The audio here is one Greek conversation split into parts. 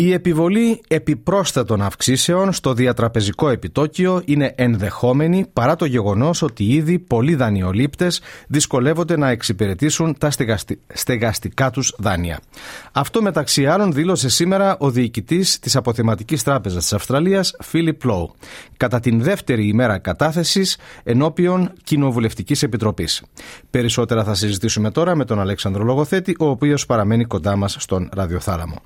Η επιβολή επιπρόσθετων αυξήσεων στο διατραπεζικό επιτόκιο είναι ενδεχόμενη παρά το γεγονός ότι ήδη πολλοί δανειολήπτες δυσκολεύονται να εξυπηρετήσουν τα στεγαστικά τους δάνεια. Αυτό μεταξύ άλλων δήλωσε σήμερα ο διοικητής της Αποθεματικής Τράπεζας της Αυστραλίας, Φίλιπ Λόου, κατά την δεύτερη ημέρα κατάθεσης ενώπιον Κοινοβουλευτικής Επιτροπής. Περισσότερα θα συζητήσουμε τώρα με τον Αλέξανδρο Λογοθέτη, ο οποίος παραμένει κοντά μας στον ραδιοθάλαμο.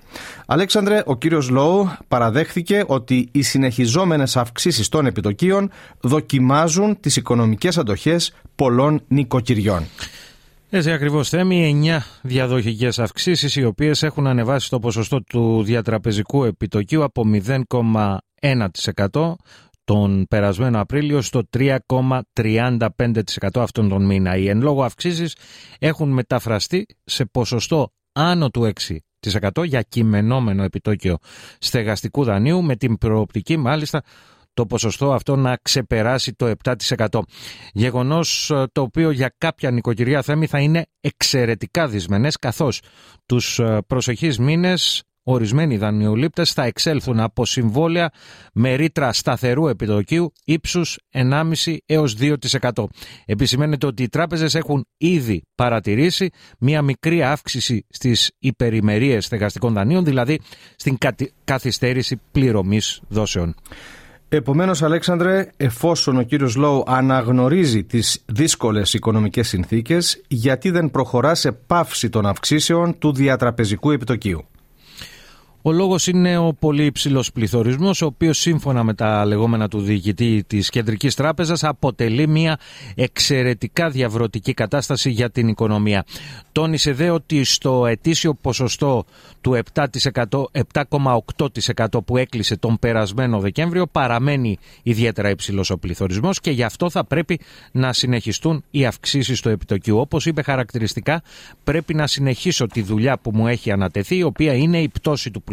Αλέξανδρε, ο κύριος Λόου παραδέχθηκε ότι οι συνεχιζόμενες αυξήσεις των επιτοκίων δοκιμάζουν τις οικονομικές αντοχές πολλών νοικοκυριών. Έτσι ακριβώς θέμη, 9 διαδοχικές αυξήσεις, οι οποίες έχουν ανεβάσει το ποσοστό του διατραπεζικού επιτοκίου από 0,1% τον περασμένο Απρίλιο στο 3,35% αυτόν τον μήνα. Οι εν λόγω αυξήσεις έχουν μεταφραστεί σε ποσοστό άνω του 6 για κειμενόμενο επιτόκιο στεγαστικού δανείου με την προοπτική μάλιστα το ποσοστό αυτό να ξεπεράσει το 7%. Γεγονός ε, το οποίο για κάποια νοικοκυριά θέμη θα είναι εξαιρετικά δυσμενές καθώς τους ε, προσεχείς μήνες ορισμένοι δανειολήπτες θα εξέλθουν από συμβόλαια με ρήτρα σταθερού επιτοκίου ύψους 1,5 έως 2%. Επισημαίνεται ότι οι τράπεζες έχουν ήδη παρατηρήσει μια μικρή αύξηση στις υπερημερίες στεγαστικών δανείων, δηλαδή στην καθυστέρηση πληρωμής δόσεων. Επομένως, Αλέξανδρε, εφόσον ο κύριος Λόου αναγνωρίζει τις δύσκολες οικονομικές συνθήκες, γιατί δεν προχωρά σε πάυση των αυξήσεων του διατραπεζικού επιτοκίου; Ο λόγος είναι ο πολύ υψηλός πληθωρισμός, ο οποίος σύμφωνα με τα λεγόμενα του διοικητή της Κεντρικής Τράπεζας αποτελεί μια εξαιρετικά διαβρωτική κατάσταση για την οικονομία. Τόνισε δε ότι στο ετήσιο ποσοστό του 7,8% που έκλεισε τον περασμένο Δεκέμβριο παραμένει ιδιαίτερα υψηλός ο πληθωρισμός και γι' αυτό θα πρέπει να συνεχιστούν οι αυξήσεις του επιτοκίου. Όπως είπε χαρακτηριστικά, πρέπει να συνεχίσω τη δουλειά που μου έχει ανατεθεί, η οποία είναι η πτώση του πληθωρισμού,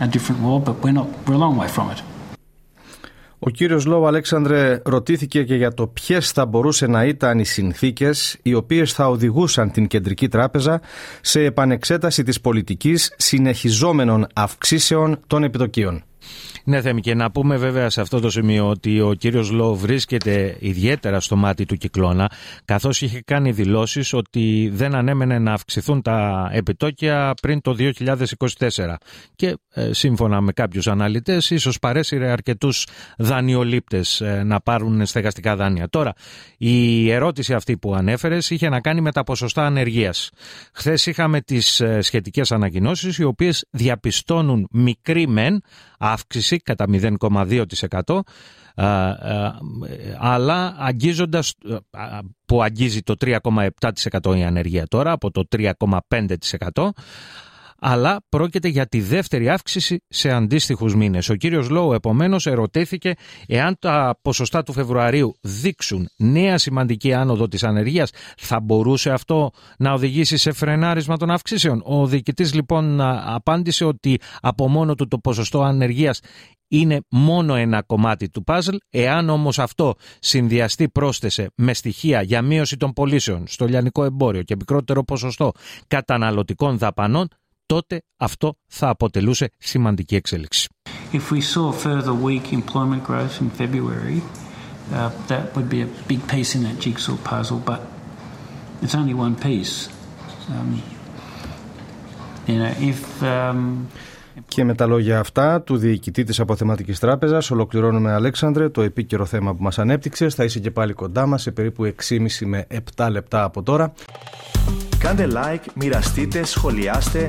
a different world, but we're not. We're a long way from it. Ο κύριος Λόου Αλέξανδρε ρωτήθηκε και για το ποιες θα μπορούσε να ήταν οι συνθήκες οι οποίες θα οδηγούσαν την Κεντρική Τράπεζα σε επανεξέταση της πολιτικής συνεχιζόμενων αυξήσεων των επιτοκίων. Ναι, Θέμη, και να πούμε βέβαια σε αυτό το σημείο ότι ο κύριος Λό βρίσκεται ιδιαίτερα στο μάτι του κυκλώνα, καθώς είχε κάνει δηλώσεις ότι δεν ανέμενε να αυξηθούν τα επιτόκια πριν το 2024. Και ε, σύμφωνα με κάποιους αναλυτές, ίσως παρέσυρε αρκετούς δανειολήπτες ε, να πάρουν στεγαστικά δάνεια. Τώρα, η ερώτηση αυτή που ανέφερες είχε να κάνει με τα ποσοστά ανεργίας. Χθες είχαμε τις ε, σχετικές ανακοινώσεις, οι οποίες διαπιστώνουν μικρή μεν αύξηση κατά 0,2% αλλά αγγίζοντας που αγγίζει το 3,7% η ανεργία τώρα από το 3,5% αλλά πρόκειται για τη δεύτερη αύξηση σε αντίστοιχους μήνες. Ο κύριος Λόου, επομένως, ερωτήθηκε εάν τα ποσοστά του Φεβρουαρίου δείξουν νέα σημαντική άνοδο της ανεργίας, θα μπορούσε αυτό να οδηγήσει σε φρενάρισμα των αυξήσεων; Ο διοικητής λοιπόν απάντησε ότι από μόνο του το ποσοστό ανεργίας είναι μόνο ένα κομμάτι του παζλ. Εάν όμως αυτό συνδυαστεί πρόσθεσε με στοιχεία για μείωση των πωλήσεων στο λιανικό εμπόριο και μικρότερο ποσοστό καταναλωτικών δαπανών, τότε αυτό θα αποτελούσε σημαντική εξέλιξη. If we saw further weak employment growth in February, uh, that would be a big piece in that jigsaw puzzle, but it's only one piece. Um, you know, if um... Και με τα λόγια αυτά του διοικητή της Αποθεματικής Τράπεζας ολοκληρώνουμε Αλέξανδρε το επίκαιρο θέμα που μας ανέπτυξες. Θα είσαι και πάλι κοντά μας σε περίπου 6,5 με 7 λεπτά από τώρα. Κάντε like, μοιραστείτε, σχολιάστε,